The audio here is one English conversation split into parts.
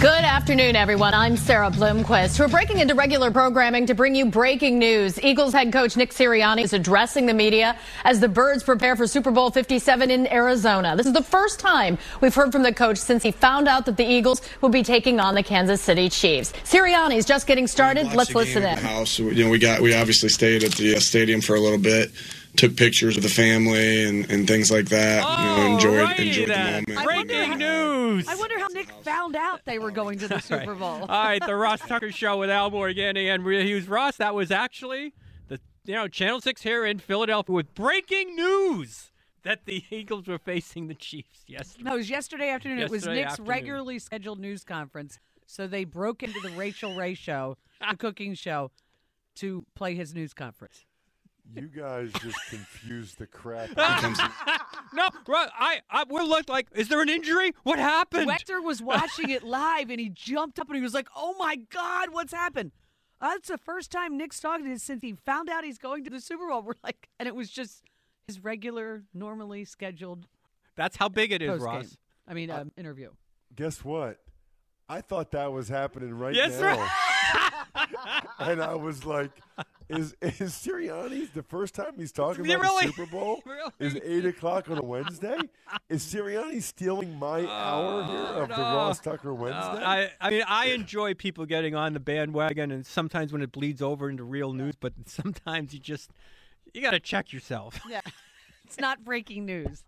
Good afternoon, everyone. I'm Sarah Bloomquist. We're breaking into regular programming to bring you breaking news. Eagles head coach Nick Sirianni is addressing the media as the Birds prepare for Super Bowl 57 in Arizona. This is the first time we've heard from the coach since he found out that the Eagles will be taking on the Kansas City Chiefs. Sirianni's just getting started. Let's listen in. House, you know, we got we obviously stayed at the uh, stadium for a little bit took pictures of the family and, and things like that. Oh, you know, oh, enjoyed righty enjoyed then. the moment. Breaking news. I wonder how Nick found out they were going to the Super Bowl. All right, the Ross Tucker Show with Al Morganti and Maria Hughes. Ross, that was actually the you know Channel Six here in Philadelphia with breaking news that the Eagles were facing the Chiefs. yesterday. No, it was yesterday afternoon. it was Nick's afternoon. regularly scheduled news conference. So they broke into the Rachael Ray show, the cooking show, to play his news conference. You guys just confused the crap. out of me. no, Ro- I, I we looked like. Is there an injury? What happened? Wechter was watching it live and he jumped up and he was like, "Oh my God, what's happened?" That's the first time Nick's talking to us since he found out he's going to the Super Bowl. We're like, and it was just his regular, normally scheduled That's how big it is, post Ross. game. I mean, um, interview. Guess what? I thought that was happening right Yes, now. right. and I was like, is is Sirianni's the first time he's talking about really- the Super Bowl? really? Is eight o'clock on a Wednesday? Is Sirianni stealing my hour uh, here of the. Ross Tucker No, Wednesday? Uh, I, I mean, I enjoy people getting on the bandwagon, and sometimes when it bleeds over into real news, but sometimes you just you got to check yourself. Yeah. It's not breaking news.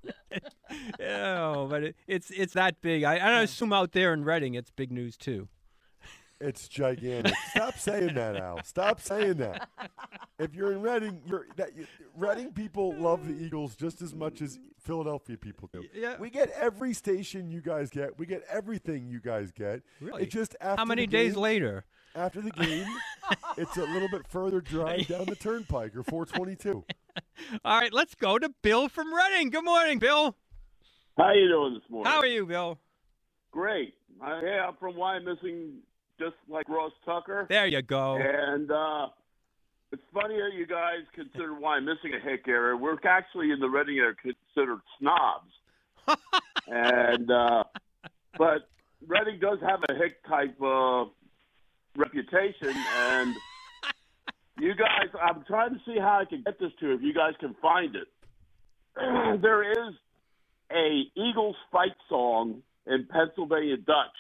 oh, but it, it's it's that big. I, I assume out there in Reading, it's big news too. It's gigantic. Stop saying that, Al. Stop saying that. If you're in Reading, you're that you, Reading people love the Eagles just as much as Philadelphia people do. Yeah. We get every station you guys get. We get everything you guys get. Really? It just after How many the days later? After the game, it's a little bit further drive down the turnpike or 422. All right, let's go to Bill from Reading. Good morning, Bill. How you doing this morning? How are you, Bill? Great. I, hey, I'm from Wyomissing, just like Ross Tucker. There you go. And uh, it's funny that you guys consider Wyomissing a hick area. We're actually in the Reading area considered snobs. and uh, but Reading does have a hick type uh, reputation, and you guys, I'm trying to see how I can get this to you. If you guys can find it, there is a Eagles fight song in Pennsylvania Dutch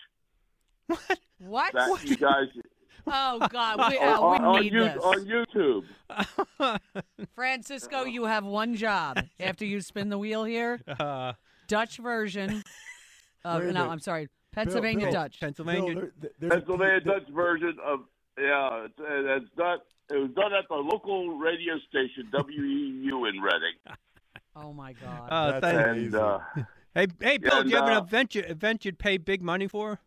What? that you guys Oh God, we, on, uh, we on, need you- this. on YouTube. Francisco, you have one job after you spin the wheel here. Uh, Dutch version. Uh, no, minute. I'm sorry. Pennsylvania Bill, Dutch. Pennsylvania. Bill, there- there's a- Pennsylvania there- Dutch version of yeah, it's, it's done. It was done at the local radio station WEEU in Reading. Oh my God. uh, That's. And uh, hey, hey, Bill, and, do you have an uh, event you, event you'd pay big money for?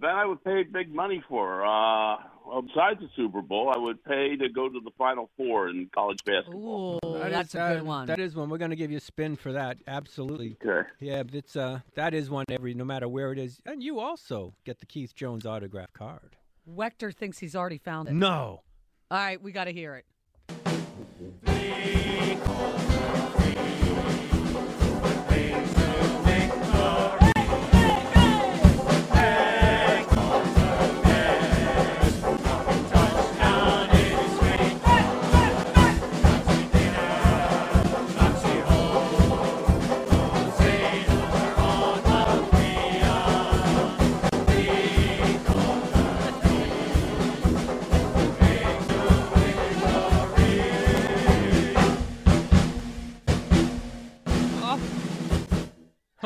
Then I would pay big money for. Uh, well, besides the Super Bowl, I would pay to go to the Final Four in college basketball. Ooh, That that's is- a that- good one. That is one. We're going to give you a spin for that. Absolutely. Okay. Yeah, it's uh that is one every no matter where it is, and you also get the Keith Jones autograph card. Wechter thinks he's already found it. No. All right, we got to hear it.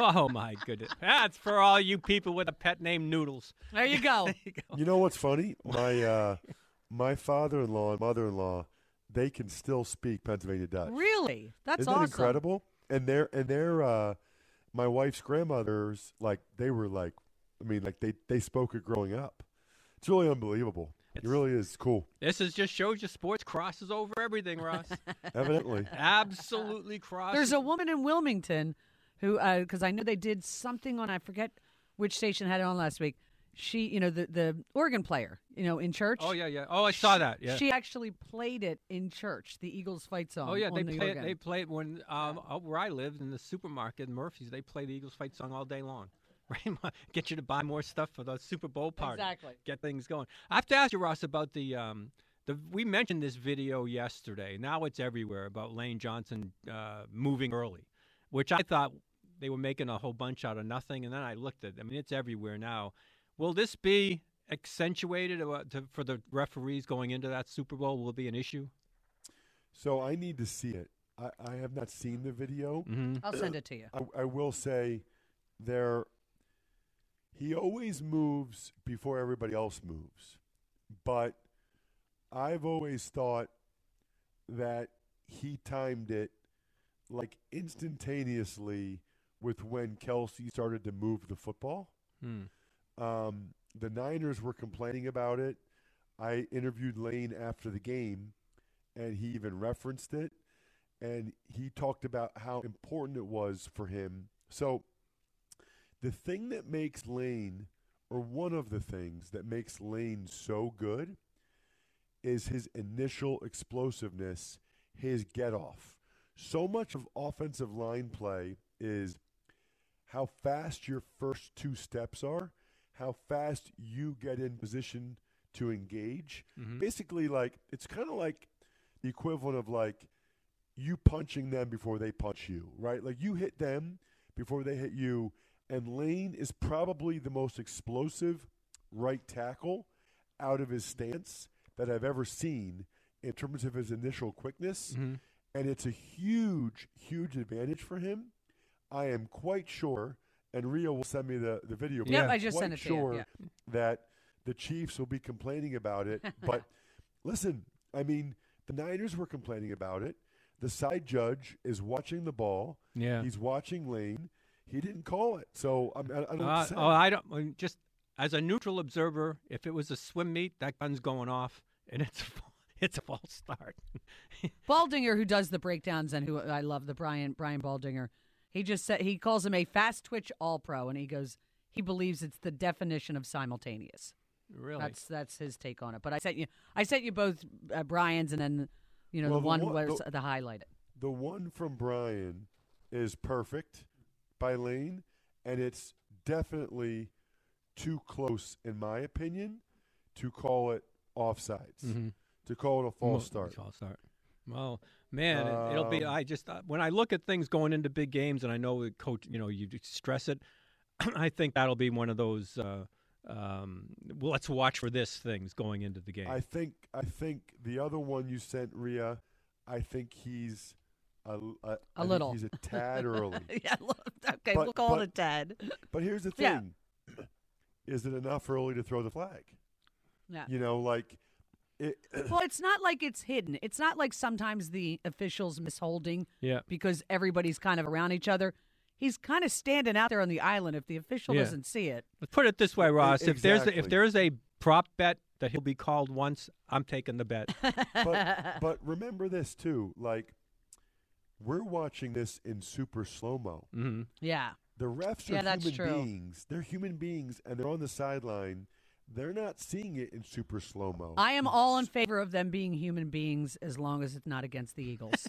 Oh my goodness. That's for all you people with a pet named Noodles. There you go. You know what's funny? My uh, my father-in-law and mother-in-law, they can still speak Pennsylvania Dutch. Really? That's Isn't awesome. that incredible? And they're and they're uh, my wife's grandmothers, like they were like, I mean, like they they spoke it growing up. It's really unbelievable. it really is cool. This is just shows you sports crosses over everything, Ross. Evidently. Absolutely crosses. There's a woman in Wilmington who, because I know they did something on, I forget which station had it on last week. She, you know, the the organ player, you know, in church. Oh yeah, yeah. Oh, I saw that. Yeah. She actually played it in church, the Eagles fight song. Oh yeah, they the play it. They play it when um, out where I lived in the supermarket, in Murphy's. They play the Eagles fight song all day long. Right, get you to buy more stuff for the Super Bowl party. Exactly. Get things going. I have to ask you, Ross, about the um, the. We mentioned this video yesterday. Now it's everywhere about Lane Johnson uh, moving early, which I thought they were making a whole bunch out of nothing, and then I looked at. It. I mean, it's everywhere now. Will this be accentuated for the referees going into that Super Bowl? Will it be an issue? So I need to see it. I, I have not seen the video. Mm-hmm. I'll send it to you. I, I will say there he always moves before everybody else moves. But I've always thought that he timed it like instantaneously with when Kelce started to move the football. Hmm. Um, the Niners were complaining about it. I interviewed Lane after the game, and he even referenced it. And he talked about how important it was for him. So, the thing that makes Lane, or one of the things that makes Lane so good, is his initial explosiveness, his get off. So much of offensive line play is how fast your first two steps are, how fast you get in position to engage. Mhm. Basically, like it's kind of like the equivalent of like you punching them before they punch you, right? Like you hit them before they hit you. And Lane is probably the most explosive right tackle out of his stance that I've ever seen in terms of his initial quickness. Mhm. And it's a huge, huge advantage for him. I am quite sure, and Rhea will send me the, the video. but Yep, I'm just sent it to you, I'm sure yeah. that the Chiefs will be complaining about it. But listen, I mean, the Niners were complaining about it. The side judge is watching the ball. Yeah. He's watching Lane. He didn't call it. So I'm, I, I don't Uh, oh, I don't. Just as a neutral observer, if it was a swim meet, that gun's going off, and it's it's a false start. Baldinger, who does the breakdowns and who I love, the Brian Brian Baldinger, he just said he calls him a fast twitch all pro, and he goes he believes it's the definition of simultaneous. Really? That's that's his take on it. But I sent you I sent you both uh, Brian's and then you know Well, the the one one- where the- the highlighted. The one from Brian is perfect by Lane, and it's definitely too close, in my opinion, to call it offsides. Mhm. To call it a false Well, start. False start. Well, man, it, it'll be. Um, I just uh, when I look at things going into big games, and I know the coach, you know, you stress it. I think that'll be one of those. Uh, um, well, let's watch for this things going into the game. I think I think the other one you sent, Rhea, I think he's a think little. He's a tad early. yeah, okay, But- we'll call but- it a tad. But here's the thing: Yeah. thing: is it enough early to throw the flag? Yeah. You know, like it. well, it's not like it's hidden. It's not like sometimes the officials misholding Yeah. because everybody's kind of around each other. He's kind of standing out there on the island. If the official Yeah. doesn't see it, Let's put it this way, Ross. If there's a, if there's a prop bet that he'll be called once, I'm taking the bet. but but remember this too: like we're watching this in super slow mo. Mm-hmm. yeah. The refs are Yeah, that's human true. beings. They're human beings, and they're on the sideline. They're not seeing it in super slow mo. I am all in favor of them being human beings as long as it's not against the Eagles.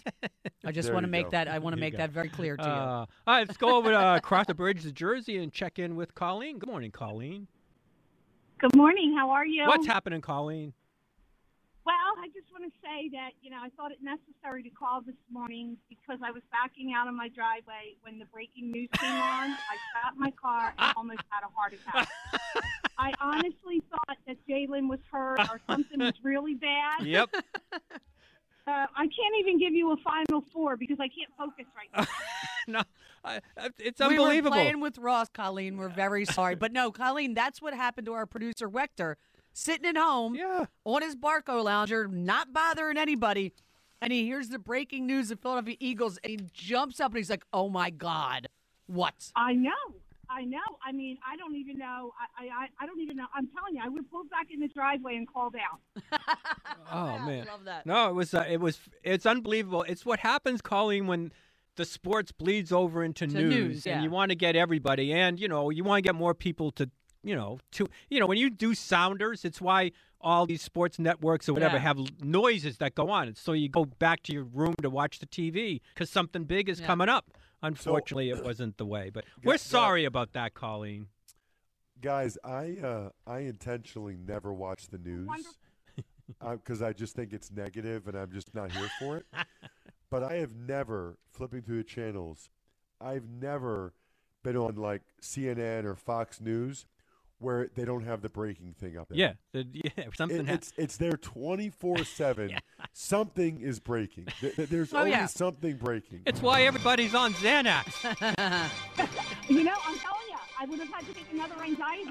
I just want to make go. that. I want to make go. that very clear to you. Uh, all right, let's go over uh, across the bridge to Jersey and check in with Colleen. Good morning, Colleen. Good morning. How are you? What's happening, Colleen? Well, I just want to say that, you know, I thought it necessary to call this morning because I was backing out of my driveway when the breaking news came on. I stopped my car and almost had a heart attack. I honestly thought that Jalen was hurt or something was really bad. Yep. Uh, I can't even give you a final four because I can't focus right now. no, I, I- it's We were unbelievable. playing with Ross, Colleen. We're very sorry. But no, Colleen, that's what happened to our producer, Wechter, sitting at home yeah. on his Barcalounger, not bothering anybody. And he hears the breaking news of Philadelphia Eagles and he jumps up and he's like, oh my God, what? I know. I know. I mean, I don't even know. I, I, I don't even know. I'm telling you, I would pull back in the driveway and called out. Oh man, love that. No, it was uh, it was it's unbelievable. It's what happens, Colleen, when the sports bleeds over into To news, news, and you want to get everybody, and you know you want to get more people to you know to you know when you do sounders, it's why all these sports networks or whatever Yeah. have noises that go on. It's so you go back to your room to watch the TV because something big is Yeah. coming up. Unfortunately, it wasn't the way, but we're gu- sorry about that, Colleen. Guys, I uh, I intentionally never watch the news because I just think it's negative and I'm just not here for it. but I have never flipping through the channels. I've never been on like CNN or Fox News where they don't have the breaking thing up there. Yeah, the, yeah, something. It, ha- it's it's there twenty four seven. Something is breaking. Th- th- There's Oh, always yeah. something breaking. it's why everybody's on Xanax. You know, I'm telling you, I would have had to take another anxiety.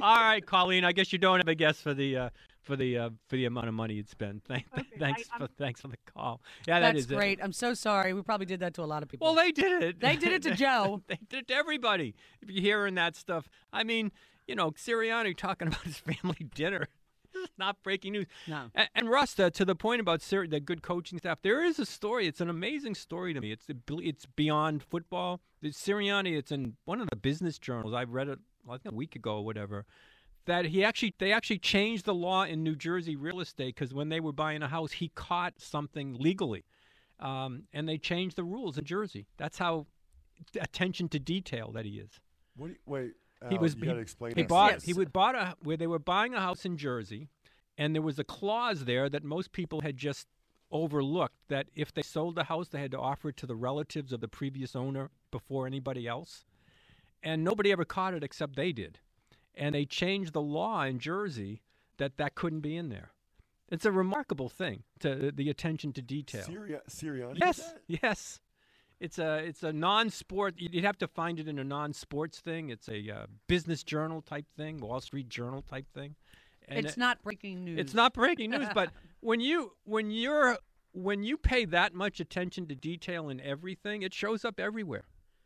All right, Colleen. I guess you don't have a guess for the uh, for the uh, for the amount of money you'd spend. Thank, thanks for thanks for the call. Yeah, that That's is it. great. I'm so sorry. We probably did that to a lot of people. Well, they did it. They did it to Joe. they did it to everybody. If you're hearing that stuff, I mean, you know, Sirianni talking about his family dinner. This is not breaking news. No. And, and uh, to the point about Siri, the good coaching staff, there is a story. It's an amazing story to me. It's it's beyond football. The Sirianni, it's in one of the business journals. I've read it I think a week ago or whatever. That he actually they actually changed the law in New Jersey real estate because when they were buying a house, he caught something legally, um, and they changed the rules in Jersey. That's how attention to detail that he is. What you- wait, he was you he, explain he bought Yes. he would bought a where they were buying a house in Jersey, and there was a clause there that most people had just overlooked that if they sold the house, they had to offer it to the relatives of the previous owner before anybody else, and nobody ever caught it except they did, and they changed the law in Jersey that that couldn't be in there. It's a remarkable thing to the attention to detail. Syria, Sirianni. Yes, yes. It's a it's a non-sport. You'd have to find it in a non-sports thing. It's a uh, business journal type thing, Wall Street Journal type thing. And it's it- not breaking news. It's not breaking news, but when you when you're when you pay that much attention to detail in everything, it shows up everywhere.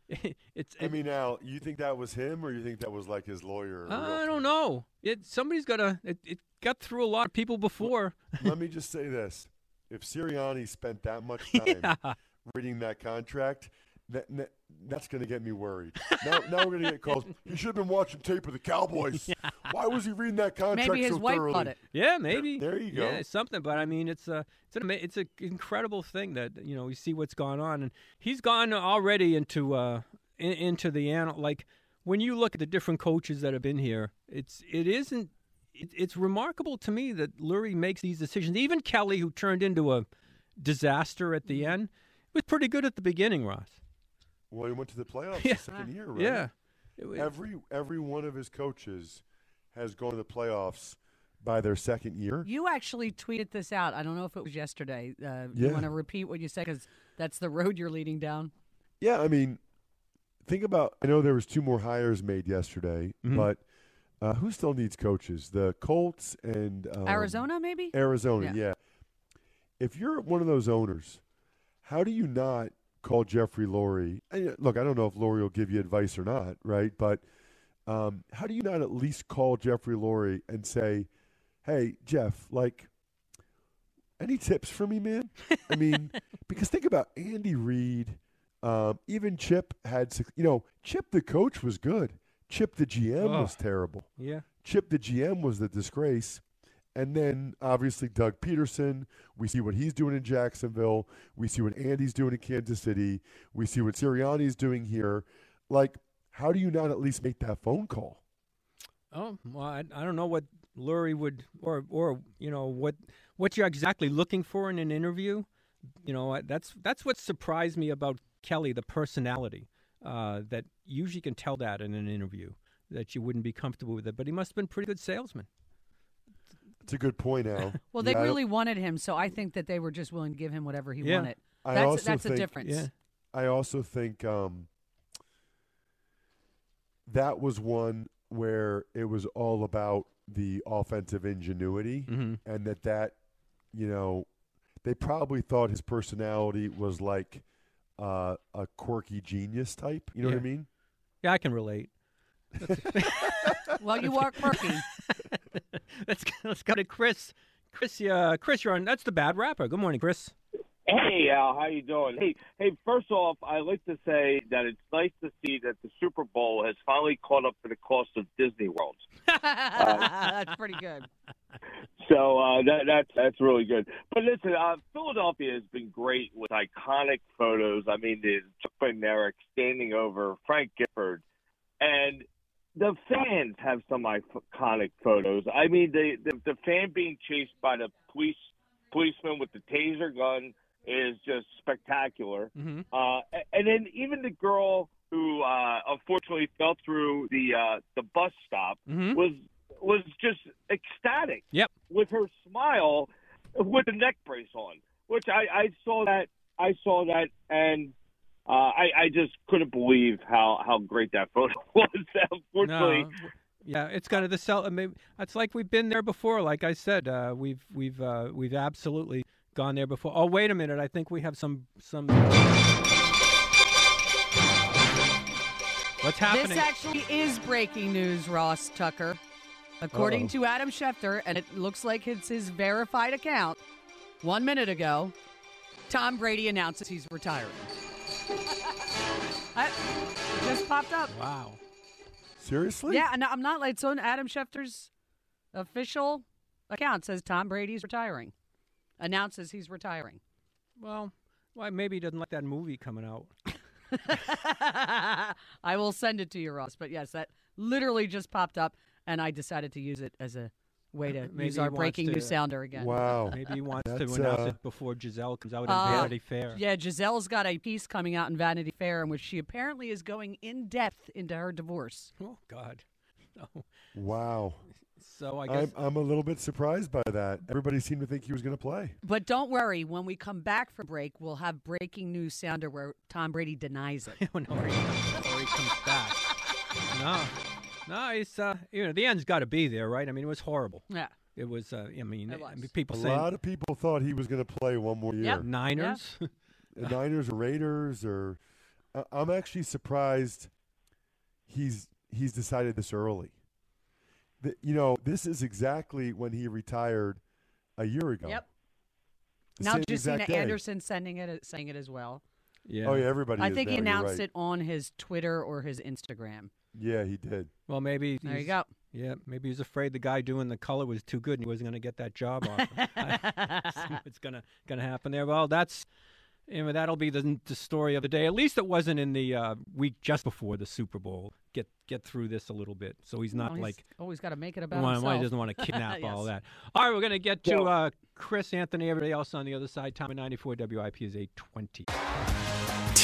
it's I mean, now you think that was him, or you think that was like his lawyer? I don't know. It somebody's got to. It, it got through a lot of people before. Let me just say this: if Sirianni spent that much time reading that contract, that, that- that's going to get me worried. Now, now we're going to get calls. He should have been watching tape of the Cowboys. Why was he reading that contract Maybe his so wife thoroughly? caught it. Yeah, maybe. There you go. Yeah, something. But I mean, it's a it's an it's an incredible thing that you know you see what's gone on, and he's gone already into uh in, into the anal like when you look at the different coaches that have been here, it's it isn't. It, it's remarkable to me that Lurie makes these decisions. Even Kelly, who turned into a disaster at the end, was pretty good at the beginning. Ross. Well, he went to the playoffs Yeah. the second year, right? Yeah. Was- Every every one of his coaches has gone to the playoffs by their second year. You actually tweeted this out. I don't know if it was yesterday. Uh, Yeah. You want to repeat what you said because that's the road you're leading down. Yeah, I mean, think about. I know there was two more hires made yesterday, Mhm. but uh, who still needs coaches? The Colts and um, Arizona, maybe? Arizona, Yeah. yeah. If you're one of those owners, how do you not call Jeffrey Lurie? And, uh, look, I don't know if Lurie will give you advice or not, right? But um, how do you not at least call Jeffrey Lurie and say, "Hey, Jeff, like." Any tips for me, man? I mean, because think about Andy Reid, um, even Chip had, you know, Chip the coach was good. Chip the GM was Oh. terrible. Yeah. Chip the GM was the disgrace. And then obviously Doug Pederson, we see what he's doing in Jacksonville. We see what Andy's doing in Kansas City. We see what Sirianni's doing here. Like, how do you not at least make that phone call? Oh well, I, I don't know what Lurie would, or or you know what what you're exactly looking for in an interview. You know that's that's what surprised me about Kelly, the personality. Uh, that usually can tell that in an interview that you wouldn't be comfortable with it. But he must have been pretty good salesman. It's a good point, Al. Well, they Yeah, I really wanted him, so I think that they were just willing to give him whatever he Yeah. wanted. I That's also that's think- a difference. Yeah. I also think um, that was one where it was all about the offensive ingenuity, Mhm. and that that you know they probably thought his personality was like uh, a quirky genius type. You know what I mean? Yeah, I can relate. Well, you are quirky. let's go, let's go to Chris. Chris, uh, Chris, you're on. That's the bad rapper. Good morning, Chris. Hey Al, how you doing? Hey, hey. First off, I like to say that it's nice to see that the Super Bowl has finally caught up to the cost of Disney World. That's pretty good. So uh, that that's that's really good. But listen, uh, Philadelphia has been great with iconic photos. I mean, the Chuck Bednarik standing over Frank Gifford, and the fans have some iconic photos. I mean, the the, the fan being chased by the police policeman with the taser gun is just spectacular. Mm-hmm. Uh, and then even the girl who uh, unfortunately fell through the uh, the bus stop Mhm. was was just ecstatic. Yep. With her smile, with the neck brace on, which I, I saw that I saw that and. Uh, I, I just couldn't believe how, how great that photo was. Unfortunately, No, yeah, it's kind of the cell. I mean, it's like we've been there before. Like I said, uh, we've we've uh, we've absolutely gone there before. Oh, wait a minute! I think we have some some. What's happening? This actually is breaking news, Ross Tucker. According Uh-oh. to Adam Schefter, and it looks like it's his verified account, one minute ago, Tom Brady announces he's retiring. I, just popped up. Wow. Seriously? Yeah, and I'm not like so. Adam Schefter's official account says Tom Brady's retiring. Announces he's retiring. Well, why maybe he doesn't like that movie coming out. I will send it to you, Ross. But yes, that literally just popped up, and I decided to use it as a way to Maybe use our breaking to- news sounder again. Wow. Maybe he wants to announce uh, it before Gisele comes out in Uh, Vanity Fair. Yeah, Gisele's got a piece coming out in Vanity Fair in which she apparently is going in depth into her divorce. Oh God. Oh. Wow. So I guess I'm, I'm a little bit surprised by that. Everybody seemed to think he was going to play. But don't worry, when we come back from break, we'll have breaking news sounder where Tom Brady denies it. no, or he, or he comes back. No, no, it's uh, you know, the end's got to be there, right? I mean, it was horrible. Yeah. It was. Uh, I mean, It I mean, people a saying lot of people thought he was going to play one more year. Niners. The Niners or Raiders or I- I'm actually surprised he's he's decided this early. The, you know, this is exactly when he retired a year ago. Yep. The now same Justina day. Anderson sending it, saying it as well. Yeah. Oh yeah, everybody. I is think now, he you're announced right. it on his Twitter or his Instagram. Yeah, he did. Well, maybe. There you he's- go. Yeah, maybe he's afraid the guy doing the color was too good and he wasn't going to get that job offer. See what's going to going to happen there? Well, that's you know that'll be the, the story of the day. At least it wasn't in the uh, week just before the Super Bowl. Get get through this a little bit, so he's not Well, he's like always got to make it about why, himself. why he doesn't want to kidnap all Yes. that. All right, we're going to get to Yeah. uh, Chris Anthony. Everybody else on the other side. Time at 94 WIP is 820.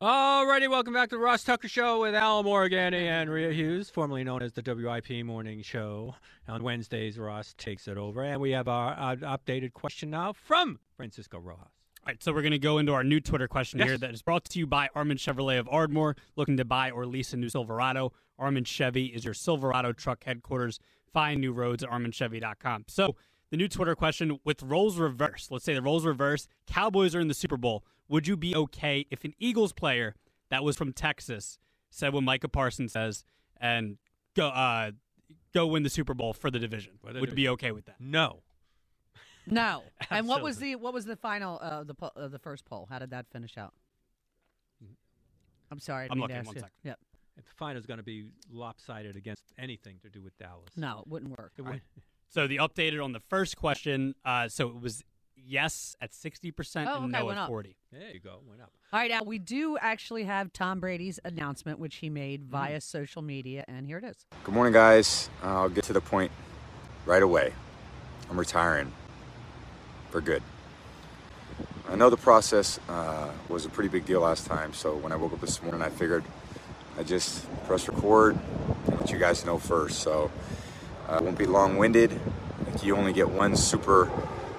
Alrighty, welcome back to the Ross Tucker Show with Al Morganti and Rhea Hughes, formerly known as the WIP Morning Show. On Wednesdays, Ross takes it over, and we have our uh, updated question now from Francisco Rojas. All right, so we're going to go into our new Twitter question Yes. here that is brought to you by Armand Chevrolet of Ardmore. Looking to buy or lease a new Silverado? Armand Chevy is your Silverado truck headquarters. Find new roads at armandchevy.com. So the new Twitter question with roles reversed. Let's say the roles reversed. Cowboys are in the Super Bowl. Would you be okay if an Eagles player that was from Texas said what Micah Parsons says and go uh, go win the Super Bowl for the division. For the Would be okay with that? No. No. and what was the what was the final uh, the po- uh, the first poll? How did that finish out? I'm sorry. I I'm didn't mean to looking, ask one you. second. Yep. If the final is going to be lopsided against anything to do with Dallas. No, it wouldn't work. It would- So the updated on the first question. Uh, so it was yes at sixty percent Oh, and okay, no at up. forty. There you go. Went up. All right, now we do actually have Tom Brady's announcement, which he made Mm-hmm. via social media, and here it is. Good morning, guys. Uh, I'll get to the point right away. I'm retiring for good. I know the process uh, was a pretty big deal last time, so when I woke up this morning, I figured I just press record and let you guys know first. So uh, I won't be long-winded. I think you only get one super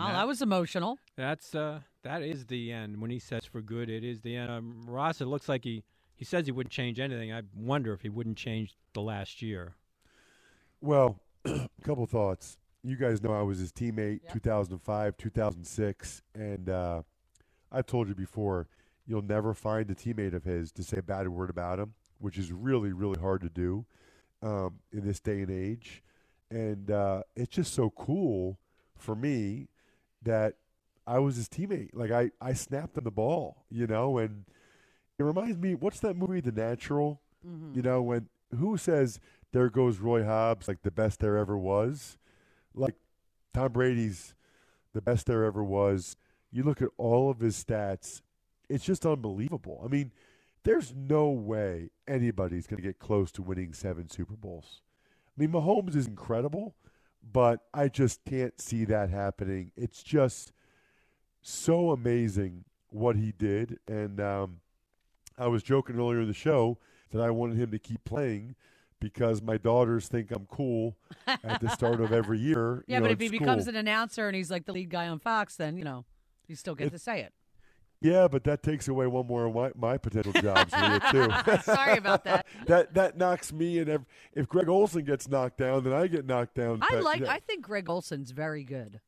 And Wow, that was emotional. That's uh, that is the end. When he says for good, it is the end. Um, Ross, it looks like he he says he wouldn't change anything. I wonder if he wouldn't change the last year. Well, a couple thoughts. You guys know I was his teammate 2005, 2006, and uh, I've told you before, you'll never find a teammate of his to say a bad word about him, which is really, really hard to do um, in this day and age. And uh, it's just so cool for me that I was his teammate. Like I, I snapped him the ball, you know, and it reminds me, what's that movie, The Natural? Mm-hmm. You know, when who says there goes Roy Hobbs, like the best there ever was? Like Tom Brady's the best there ever was. You look at all of his stats, it's just unbelievable. I mean, there's no way anybody's going to get close to winning seven Super Bowls. I mean, Mahomes is incredible, but I just can't see that happening. It's just so amazing what he did. And um, I was joking earlier in the show that I wanted him to keep playing because my daughters think I'm cool at the start of every year. Yeah, you know, but if he becomes an announcer and he's like the lead guy on Fox, then you know you still get to say it. Yeah, but that takes away one more of my, my potential jobs here too. Sorry about that. that that knocks me and ev- if Greg Olsen gets knocked down, then I get knocked down. I But, like. yeah, I think Greg Olsen's very good.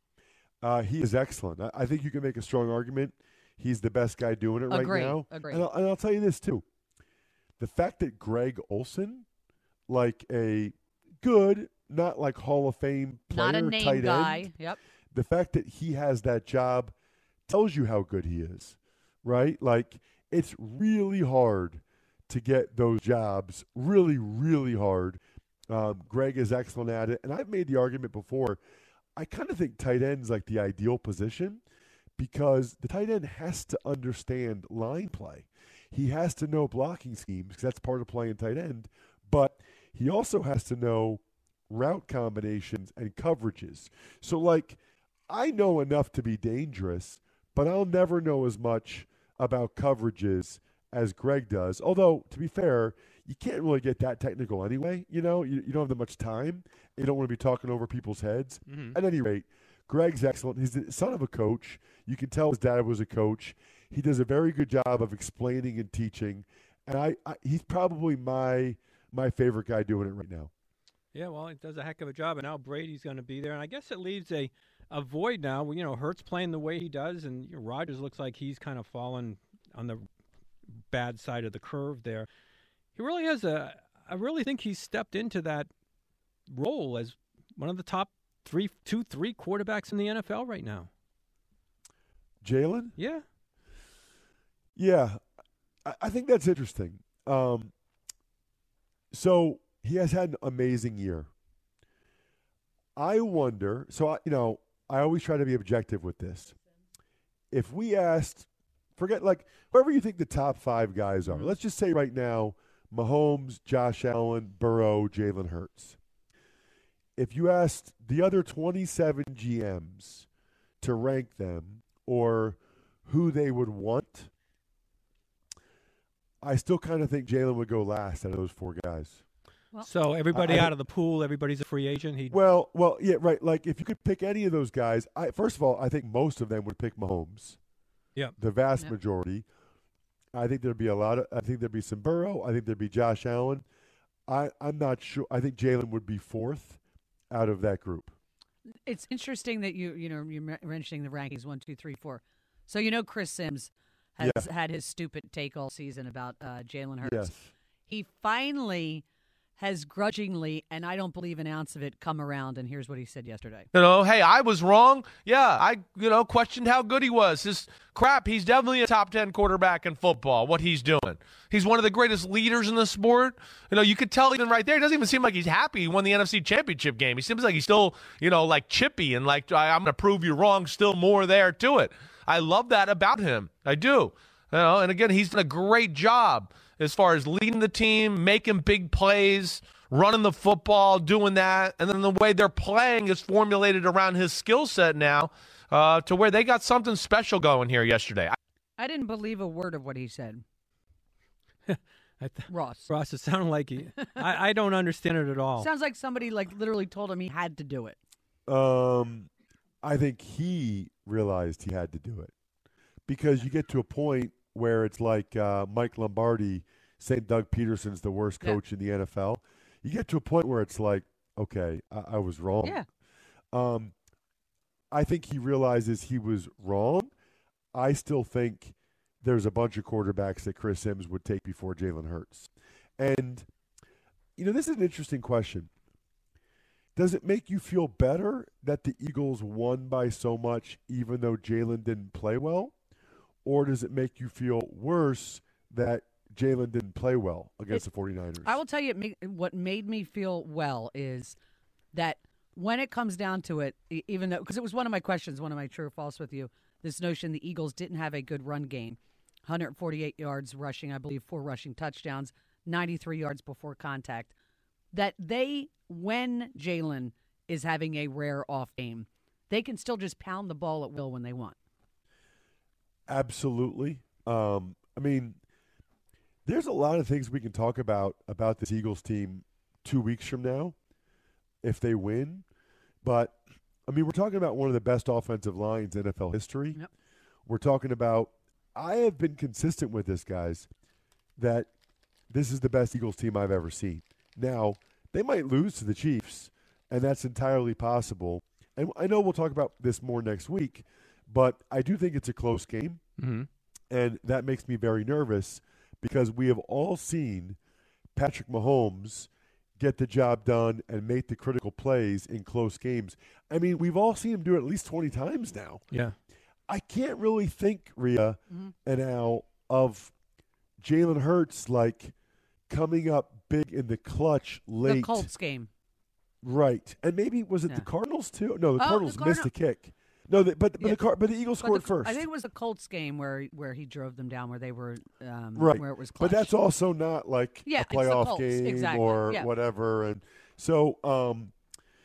uh, he is excellent. I, I think you can make a strong argument. He's the best guy doing it right now. agreed. And I'll, and I'll tell you this too: the fact that Greg Olsen, like a good, not like Hall of Fame player, Not a name tight guy. end, Yep. the fact that he has that job tells you how good he is, right? Like it's really hard to get those jobs, really, really hard. Um, Greg is excellent at it, and I've made the argument before. I kind of think tight end's like the ideal position because the tight end has to understand line play. He has to know blocking schemes because that's part of playing tight end, but he also has to know route combinations and coverages. So, like, I know enough to be dangerous, but I'll never know as much about coverages as Greg does. Although, to be fair, you can't really get that technical anyway. You know, you, you don't have that much time. You don't want to be talking over people's heads. Mhm. At any rate, Greg's excellent. He's the son of a coach. You can tell his dad was a coach. He does a very good job of explaining and teaching, and I, I he's probably my my favorite guy doing it right now. Yeah, well, it does a heck of a job, and now Brady's going to be there, and I guess it leaves a a void now. You know, Hurts playing the way he does, and you know, Rodgers looks like he's kind of fallen on the bad side of the curve there. He really has a. I really think he's stepped into that role as one of the top three, two, three quarterbacks in the NFL right now. Jalen? Yeah. Yeah, I, I think that's interesting. Um, so he has had an amazing year. I wonder. So I, you know, I always try to be objective with this. If we asked, forget like whoever you think the top five guys are. Mm-hmm. Let's just say right now, Mahomes, Josh Allen, Burrow, Jalen Hurts. If you asked the other 27 GMs to rank them or who they would want, I still kind of think Jalen would go last out of those four guys. So everybody I- out of the pool, everybody's a free agent. He Well, well, yeah, right. Like if you could pick any of those guys, I first of all, I think most of them would pick Mahomes. Yeah. The vast Yep. majority. I think there'd be a lot of. I think there'd be some Burrow. I think there'd be Josh Allen. I I'm not sure. I think Jalen would be fourth out of that group. It's interesting that you you know you're mentioning the rankings one, two, three, four. So you know Chris Sims has Yeah. had his stupid take all season about uh, Jalen Hurts. Yes. He finally has grudgingly, and I don't believe an ounce of it, come around. And here's what he said yesterday. You know, hey, I was wrong. Yeah, I, you know, questioned how good he was. His crap, he's definitely a top 10 quarterback in football, what he's doing. He's one of the greatest leaders in the sport. You know, you could tell even right there, it doesn't even seem like he's happy he won the NFC championship game. He seems like he's still, you know, like chippy and like, I'm going to prove you wrong, still more there to it. I love that about him. I do. You know, and again, he's done a great job as far as leading the team, making big plays, running the football, doing that, and then the way they're playing is formulated around his skill set now, uh, to where they got something special going here yesterday. I- I didn't believe a word of what he said. I th- Ross. Ross, it sounded like he. I, I don't understand it at all. Sounds like somebody like literally told him he had to do it. Um, I think he realized he had to do it because you get to a point where it's like uh, Mike Lombardi saying Doug Pederson's the worst Yeah. coach in the NFL. You get to a point where it's like, okay, I, I was wrong. Yeah. Um, I think he realizes he was wrong. I still think there's a bunch of quarterbacks that Chris Sims would take before Jalen Hurts. And, you know, this is an interesting question. Does it make you feel better that the Eagles won by so much, even though Jalen didn't play well? Or does it make you feel worse that Jalen didn't play well against It- the 49ers? I will tell you ma- what made me feel well is that when it comes down to it, even though, because it was one of my questions, one of my true or false with you, this notion the Eagles didn't have a good run game 148 yards rushing, I believe, four rushing touchdowns, 93 yards before contact. That they, when Jalen is having a rare off game, they can still just pound the ball at will when they want. Absolutely. Um, I mean, there's a lot of things we can talk about about this Eagles team two weeks from now if they win. But I mean, we're talking about one of the best offensive lines in NFL history. We're talking about. I have been consistent with this, guys, that this is the best Eagles team I've ever seen. Now they might lose to the Chiefs, and that's entirely possible. And I know we'll talk about this more next week, but I do think it's a close game. Mhm. And that makes me very nervous because we have all seen Patrick Mahomes get the job done and make the critical plays in close games. I mean, we've all seen him do it at least 20 times now. Yeah. I can't really think, Rhea and Al, of Jalen Hurts like coming up big in the clutch late. The Colts game. Right. And maybe was it Yeah. the Cardinals too? No, the Oh, Cardinals the missed Cardinal- a kick. No, the, but but Yeah. the Car- but the Eagles But scored the- first. I think it was the Colts game where where he drove them down, where they were um, right. where it was. but that's also not like Yeah, a playoff game exactly, or yeah. whatever. And so, um,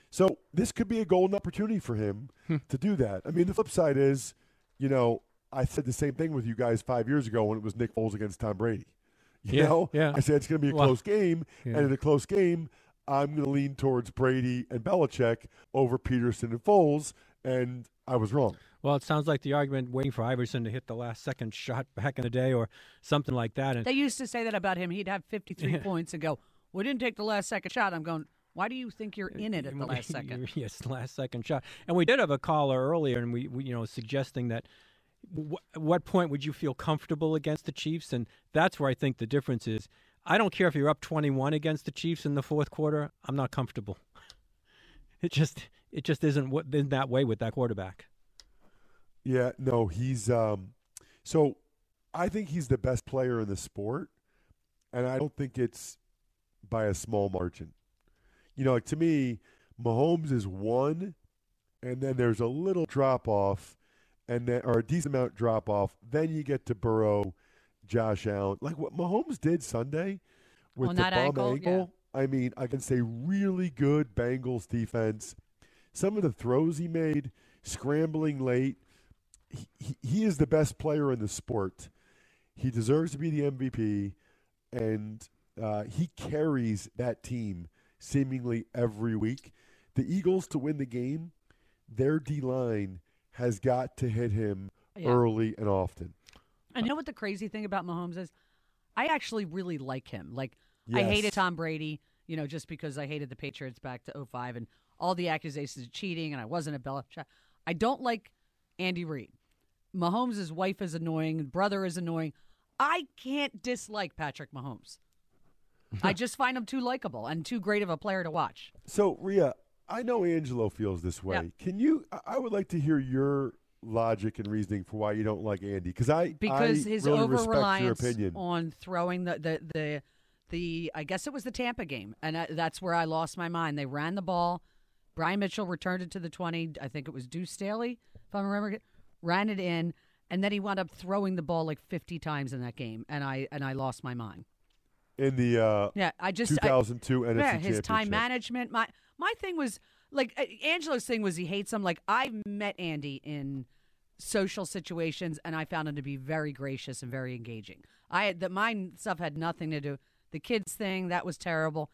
so this could be a golden opportunity for him Hmm. to do that. I mean, the flip side is, you know, I said the same thing with you guys five years ago when it was Nick Foles against Tom Brady. You Yeah, know, yeah. I said it's going to be a Well, close game, yeah. and in a close game, I'm going to lean towards Brady and Belichick over Pederson and Foles, and I was wrong. Well, it sounds like the argument waiting for Iverson to hit the last second shot back in the day or something like that. And They used to say that about him. He'd have 53 Yeah. points and go, "We didn't take the last second shot." I'm going, "Why do you think you're uh, in it at the last second?" yes, last second shot. And we did have a caller earlier, and we, we you know suggesting that. Wh- what point would you feel comfortable against the Chiefs? And that's where I think the difference is. I don't care if you're up 21 against the Chiefs in the fourth quarter. I'm not comfortable. It just it just isn't what isn't that way with that quarterback. Yeah, no, he's um so I think he's the best player in the sport and I don't think it's by a small margin. You know, like to me, Mahomes is one and then there's a little drop off and then or a decent amount drop off, then you get to Burrow, Josh Allen. Like what Mahomes did Sunday with On the that bum ankle, ankle. I mean, against a really good Bengals defense. Some of the throws he made, scrambling late, he, he, he is the best player in the sport. He deserves to be the MVP. and uh, he carries that team seemingly every week. The Eagles to win the game, their D line has got to hit him Yeah. early and often. I know what the crazy thing about Mahomes is. I actually really like him. Like I hated Tom Brady, you know, just because I hated the Patriots back to 05 and all the accusations of cheating and I wasn't a Belichick. I don't like Andy Reid. Mahomes' wife is annoying, brother is annoying. I can't dislike Patrick Mahomes. I just find him too likable and too great of a player to watch. So, Rhea, I know Angelo feels this way. Yeah. Can you? I- would like to hear your logic and reasoning for why you don't like Andy, because I because I his really over reliance on throwing the the the the I guess it was the Tampa game, and I, that's where I lost my mind. They ran the ball. Brian Mitchell returned it to the twenty. I think it was Deuce Staley, if I remember, ran it in, and then he wound up throwing the ball like fifty times in that game, and I and I lost my mind. in the uh, Yeah, I just I- 2002 NFC yeah, his time management. My my thing was like Angelo's thing was he hates him. Like I met Andy in social situations, and I found him to be very gracious and very engaging. I had that my stuff had nothing to do. The kids thing that was terrible.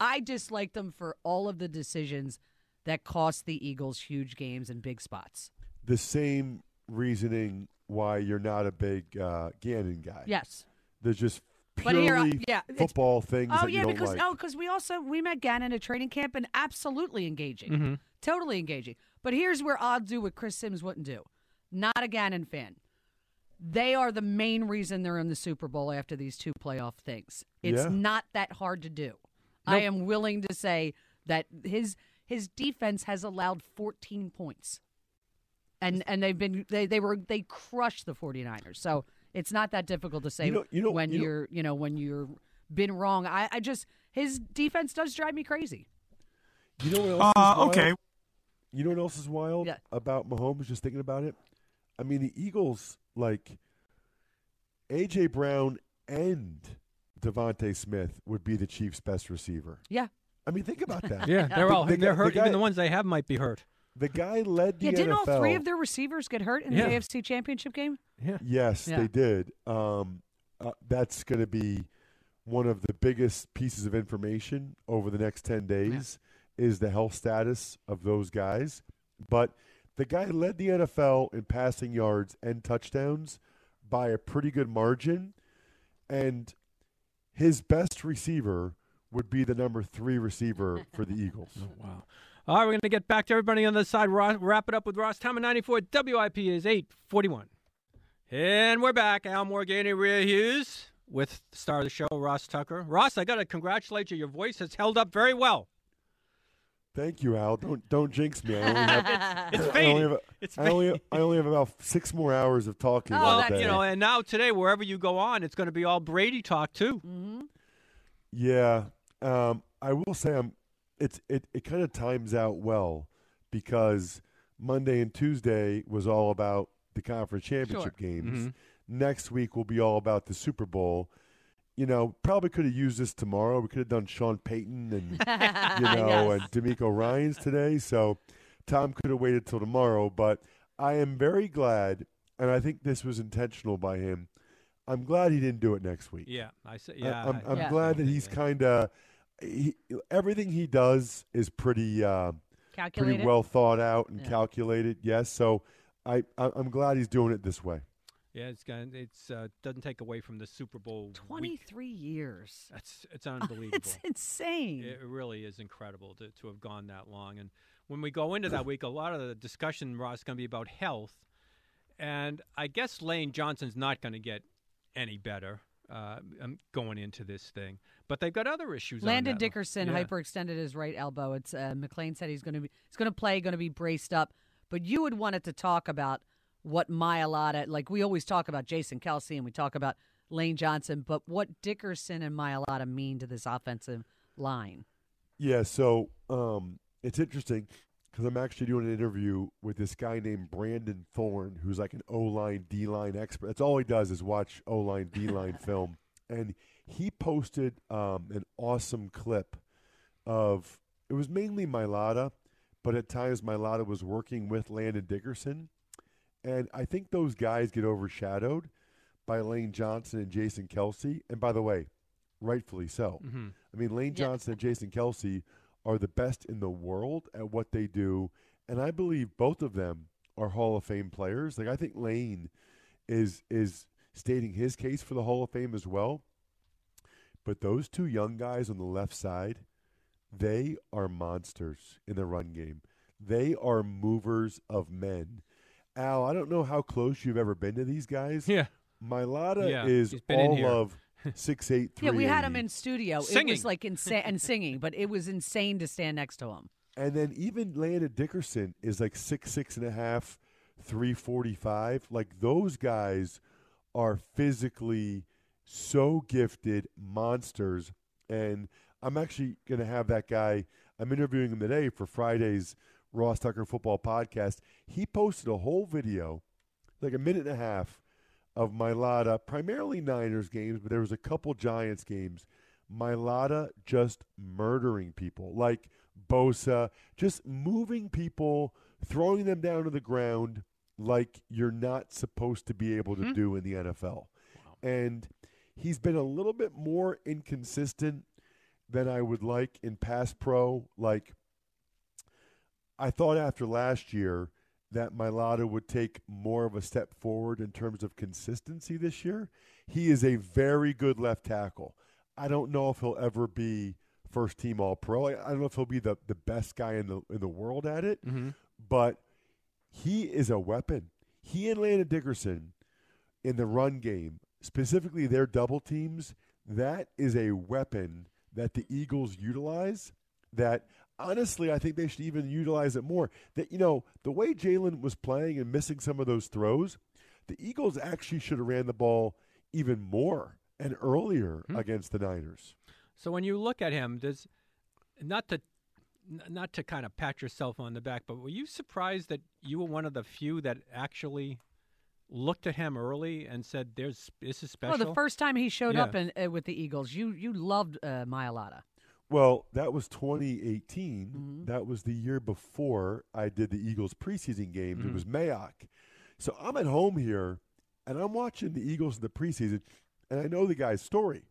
I disliked him for all of the decisions that cost the Eagles huge games and big spots. The same reasoning why you're not a big uh, Gannon guy. Yes. There's just purely here, uh, yeah, football things Oh that you yeah, don't because like. oh, because we also we met Gannon at training camp and absolutely engaging, Mhm. totally engaging. But here's where I'll do what Chris Sims wouldn't do. Not a Gannon fan. They are the main reason they're in the Super Bowl after these two playoff things. It's Yeah. not that hard to do. I am willing to say that his his defense has allowed 14 points. And and they've been they, they were they crushed the 49ers. So it's not that difficult to say You know- you know- when you you're you know when you're been wrong. I, I just his defense does drive me crazy. You know what else Uh, is wild? okay. You know what else is wild about Mahomes? Just thinking about it. I mean, the Eagles like AJ Brown and DeVonta Smith would be the Chiefs' best receiver. Yeah. I mean, think about that. Yeah, they're all the they're hurt. The Even the ones they have might be hurt. the guy led the Yeah, didn't NFL. all three of their receivers get hurt in Yeah. the AFC Championship game? Yeah. Yes, Yeah. they did. Um, uh, that's going to be one of the biggest pieces of information over the next 10 days is the health status of those guys. But the guy led the NFL in passing yards and touchdowns by a pretty good margin. And his best receiver would be the number three receiver for the Eagles. wow. All right, we're going to get back to everybody on the side. Ross, wrap it up with Ross. Time of 94. WIP is 841. And we're back. Al Morganti, Rhea Hughes with the star of the show, Ross Tucker. Ross, I got to congratulate you. Your voice has held up very well. Thank you, Al. Don't don't jinx me. I only have, It's I only have, It's I only, I only have about six more hours of talking. well, all you know, and now today, wherever you go on, it's going to be all Brady talk, too. Mm-hmm. Yeah, um, I will say I'm. It's it it kind of times out well because Monday and Tuesday was all about the conference championship games. Mhm. Next week will be all about the Super Bowl. You know, probably could have used this tomorrow. We could have done Sean Payton and you know Yes. and DeMeco Ryans today. So Tom could have waited till tomorrow. But I am very glad, and I think this was intentional by him. I'm glad he didn't do it next week. Yeah, I say, I- yeah. I'm, I'm Yeah. glad that he's kind of he, everything he does is pretty uh, pretty well thought out and Yeah. calculated. Yes, so I, I I'm glad he's doing it this way. Yeah, it's going it's uh, doesn't take away from the Super Bowl. 23 years. That's it's unbelievable. It's insane. It really is incredible to, to have gone that long. And when we go into that week, a lot of the discussion, Ross, is going to be about health. And I guess Lane Johnson's not going to get any better uh, um, going into this thing. But they've got other issues. on Landon that. Dickerson Yeah. hyperextended his right elbow. It's uh, McLean said he's going to be he's going to play, going to be braced up. But you would wanted to talk about what Mailata like. We always talk about Jason Kelce and we talk about Lane Johnson, but what Dickerson and Mailata mean to this offensive line. Yeah, so um, it's interesting because I'm actually doing an interview with this guy named Brandon Thorne, who's like an O line, D line expert. That's all he does is watch O line, D line film. And he posted um, an awesome clip of it was mainly Mailata, but at times Mailata was working with Landon Dickerson. And I think those guys get overshadowed by Lane Johnson and Jason Kelce. And by the way, rightfully so. Mhm. I mean, Lane Johnson and Jason Kelce are the best in the world at what they do, and I believe both of them are Hall of Fame players. Like I think Lane is is stating his case for the Hall of Fame as well. But those two young guys on the left side, they are monsters in the run game. They are movers of men. Al, I don't know how close you've ever been to these guys. Yeah. Mailata Yeah, is all of six eight three. Yeah, we had him in studio. It Singing. was like insane and singing, but it was insane to stand next to him. And then even Landon Dickerson is like six, six and a half, three forty five. Like those guys are physically so gifted monsters. And I'm actually gonna have that guy I'm interviewing him today for Friday's Ross Tucker football podcast. He posted a whole video, like a minute and a half, of Mailata, primarily Niners games, but there was a couple Giants games. Mailata just murdering people, like Bosa, just moving people, throwing them down to the ground like you're not supposed to be able to Mhm. do in the NFL. And he's been a little bit more inconsistent than I would like in pass pro. Like, I thought after last year that Mailata would take more of a step forward in terms of consistency this year. He is a very good left tackle. I don't know if he'll ever be first team all pro. I I don't know if he'll be the, the best guy in the in the world at it, Mhm. but he is a weapon. He and Landon Dickerson in the run game, specifically their double teams, that is a weapon that the Eagles utilize. That honestly, I think they should even utilize it more. That you know the way Jalen was playing and missing some of those throws, the Eagles actually should have ran the ball even more and earlier against the Niners. So when you look at him, does not to not to kind of pat yourself on the back, but were you surprised that you were one of the few that actually looked at him early and said, "There's this is special." Well, the first time he showed Yeah. up in, uh, with the Eagles, you you loved uh, Mailata. Well, that was 2018. That was the year before I did the Eagles preseason games. It Mhm. was Mayock. So I'm at home here, and I'm watching the Eagles in the preseason, and I know the guy's story.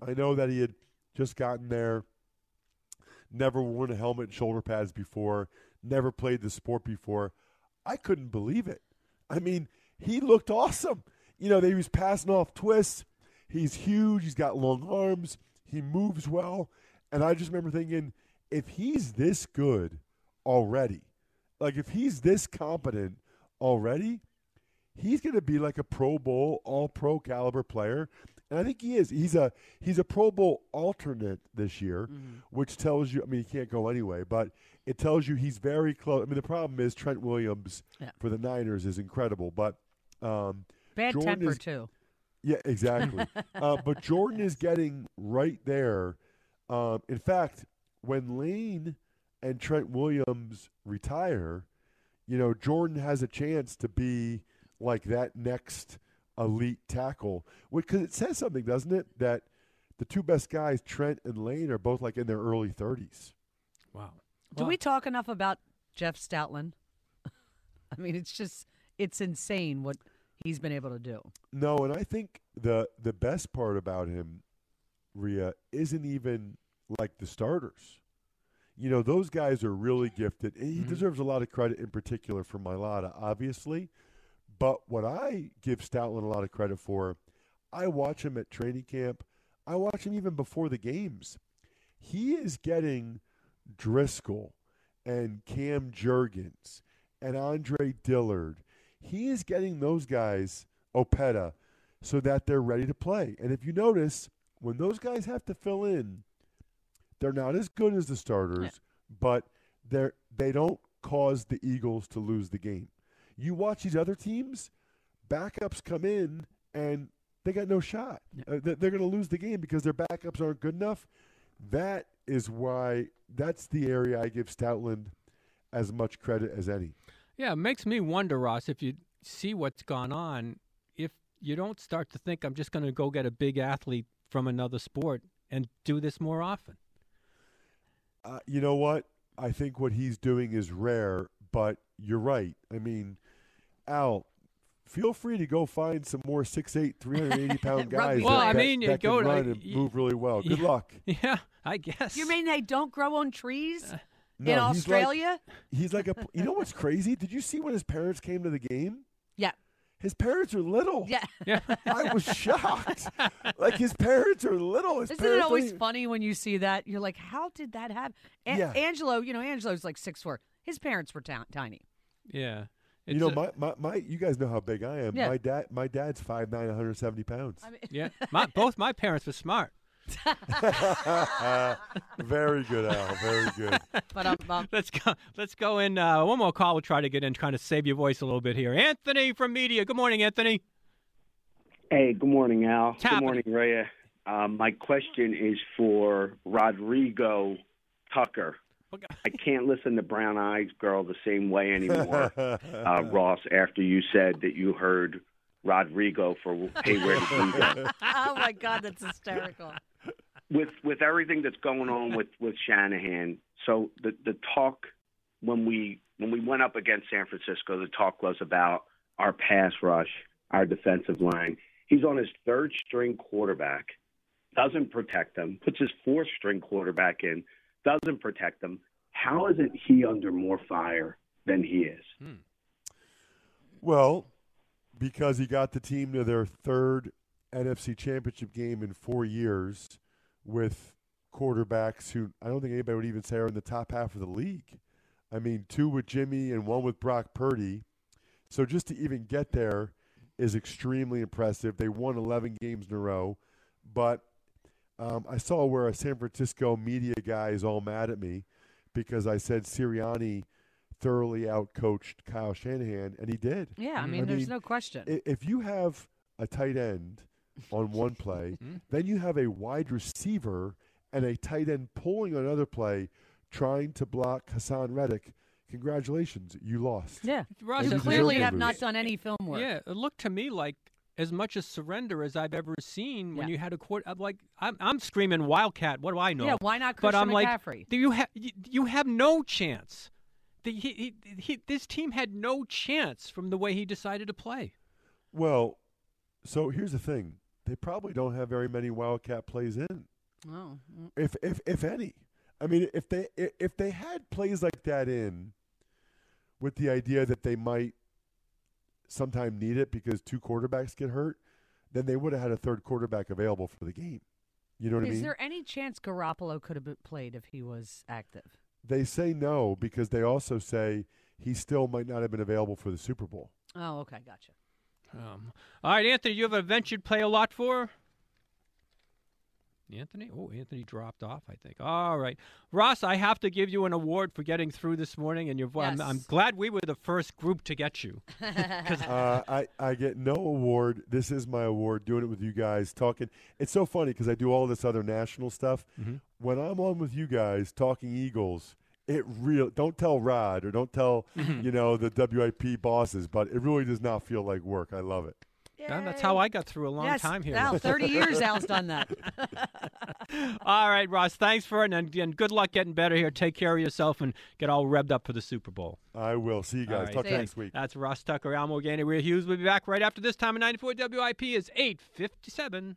I know that he had just gotten there, never worn a helmet and shoulder pads before, never played the sport before. I couldn't believe it. I mean, he looked awesome. You know, he was passing off twists. He's huge. He's got long arms. He moves well. And I just remember thinking, if he's this good already, like if he's this competent already, he's going to be like a Pro Bowl, All Pro caliber player. And I think he is. He's a he's a Pro Bowl alternate this year, which tells you. I mean, he can't go anyway, but it tells you he's very close. I mean, the problem is Trent Williams Yeah. for the Niners is incredible, but um, Bad Jordan temper is- too. yeah, exactly. uh, but Jordan is getting right there. Um, in fact, when Lane and Trent Williams retire, you know, Jordan has a chance to be like that next elite tackle. Because it says something, doesn't it? That the two best guys, Trent and Lane, are both like in their early 30s. Wow. Do we talk enough about Jeff Stoutland? I mean, it's just it's insane what he's been able to do. No, and I think the the best part about him, Rhea, isn't even like the starters. You know, those guys are really gifted. and He mm-hmm. deserves a lot of credit in particular for Mailata, obviously. But what I give Stoutland a lot of credit for, I watch him at training camp. I watch him even before the games. He is getting Driscoll and Cam Jurgens and Andre Dillard. He is getting those guys, Opeta, so that they're ready to play. And if you notice, when those guys have to fill in, they're not as good as the starters, but they're they don't cause the Eagles to lose the game. You watch these other teams, backups come in and they got no shot. Uh, they're going to lose the game because their backups aren't good enough. That is why that's the area I give Stoutland as much credit as any. Yeah, it makes me wonder, Ross, if you see what's gone on, if you don't start to think I'm just going to go get a big athlete from another sport and do this more often. Uh, you know what? I think what he's doing is rare, but you're right. I mean, Al, feel free to go find some more 6'8", 380 pound guys. Well, that, I that- mean, you that go can to- run and y- move really well. Good yeah. luck. Yeah, I guess. You mean they don't grow on trees No, in he's like- Australia? He's like a. You know what's crazy? Did you see when his parents came to the game? yeah. His parents are little. Yeah. Yeah. I was shocked. like his parents are little. His Isn't it always don't funny when you see that? You're like, how did that happen? A- Yeah. Angelo, you know, Angelo's like six four. His parents were ti- tiny. Yeah. You know, my, my, my you guys know how big I am. Yeah. My dad my dad's 5'9", 170 pounds. yeah, my, both my parents were smart. Very good, Al. Very good. But um, um, let's go. Let's go in. Uh, one more call. We'll try to get in, trying to save your voice a little bit here. Anthony from media. Good morning, Anthony. Hey, good morning, Al. What's good morning, Rhea. Um, my question is for Rodrigo Tucker. I can't listen to Brown Eyes Girl the same way anymore, uh, Ross, after you said that you heard Rodrigo for Hey, Where Did We Go? oh my God, that's hysterical. With with everything that's going on with with Shanahan, so the the talk when we when we went up against San Francisco, the talk was about our pass rush, our defensive line. He's on his third string quarterback, doesn't protect them, puts his fourth string quarterback in, doesn't protect them. How isn't he under more fire than he is? Hmm. Well, because he got the team to their third NFC championship game in four years with quarterbacks who I don't think anybody would even say are in the top half of the league. I mean, two with Jimmy and one with Brock Purdy. So just to even get there is extremely impressive. They won 11 games in a row, but um, I saw where a San Francisco media guy is all mad at me because I said Sirianni thoroughly outcoached Kyle Shanahan, and he did. Yeah, I mean, there's no question. If you have a tight end on one play, hmm? then you have a wide receiver and a tight end pulling another play, trying to block Haason Reddick. Congratulations, you lost. Yeah, Ross, you you clearly have not done any film work. Yeah, it looked to me like as much as surrender as I've ever seen when Yeah. you had a court. I'm like, I'm, I'm screaming Wildcat. What do I know? Yeah, why not But I'm like, McCaffrey? do you have you, you have no chance. The, he, he, he, this team had no chance from the way he decided to play. Well, so here's the thing: they probably don't have very many Wildcat plays in, Oh, if if if any. I mean, if they if they had plays like that in, with the idea that they might sometime need it because two quarterbacks get hurt, then they would have had a third quarterback available for the game. You know what I mean? is there any chance Garoppolo could have played if he was active? They say no because they also say he still might not have been available for the Super Bowl. Oh, okay, gotcha. Um, all right, Anthony, you have an event you'd play a lot for? Anthony? Oh, Anthony dropped off, I think. All right. Ross, I have to give you an award for getting through this morning, and you're, I'm, I'm glad we were the first group to get you. 'Cause- uh, I, I get no award. This is my award, doing it with you guys, talking. It's so funny because I do all this other national stuff. Mhm. When I'm on with you guys talking Eagles, it real don't tell Rod or don't tell Mhm. you know the WIP bosses, but it really does not feel like work. I love it. Yeah, that's how I got through a long yes, time here. Al, 30 years Al's done that. all right, Ross, thanks for it, and, and good luck getting better here. Take care of yourself and get all revved up for the Super Bowl. I will see you guys. right, Talk to you thanks. next week. That's Ross Tucker, Al Morganti, Rhea Hughes. We'll be back right after this time at 94 WIP is 857.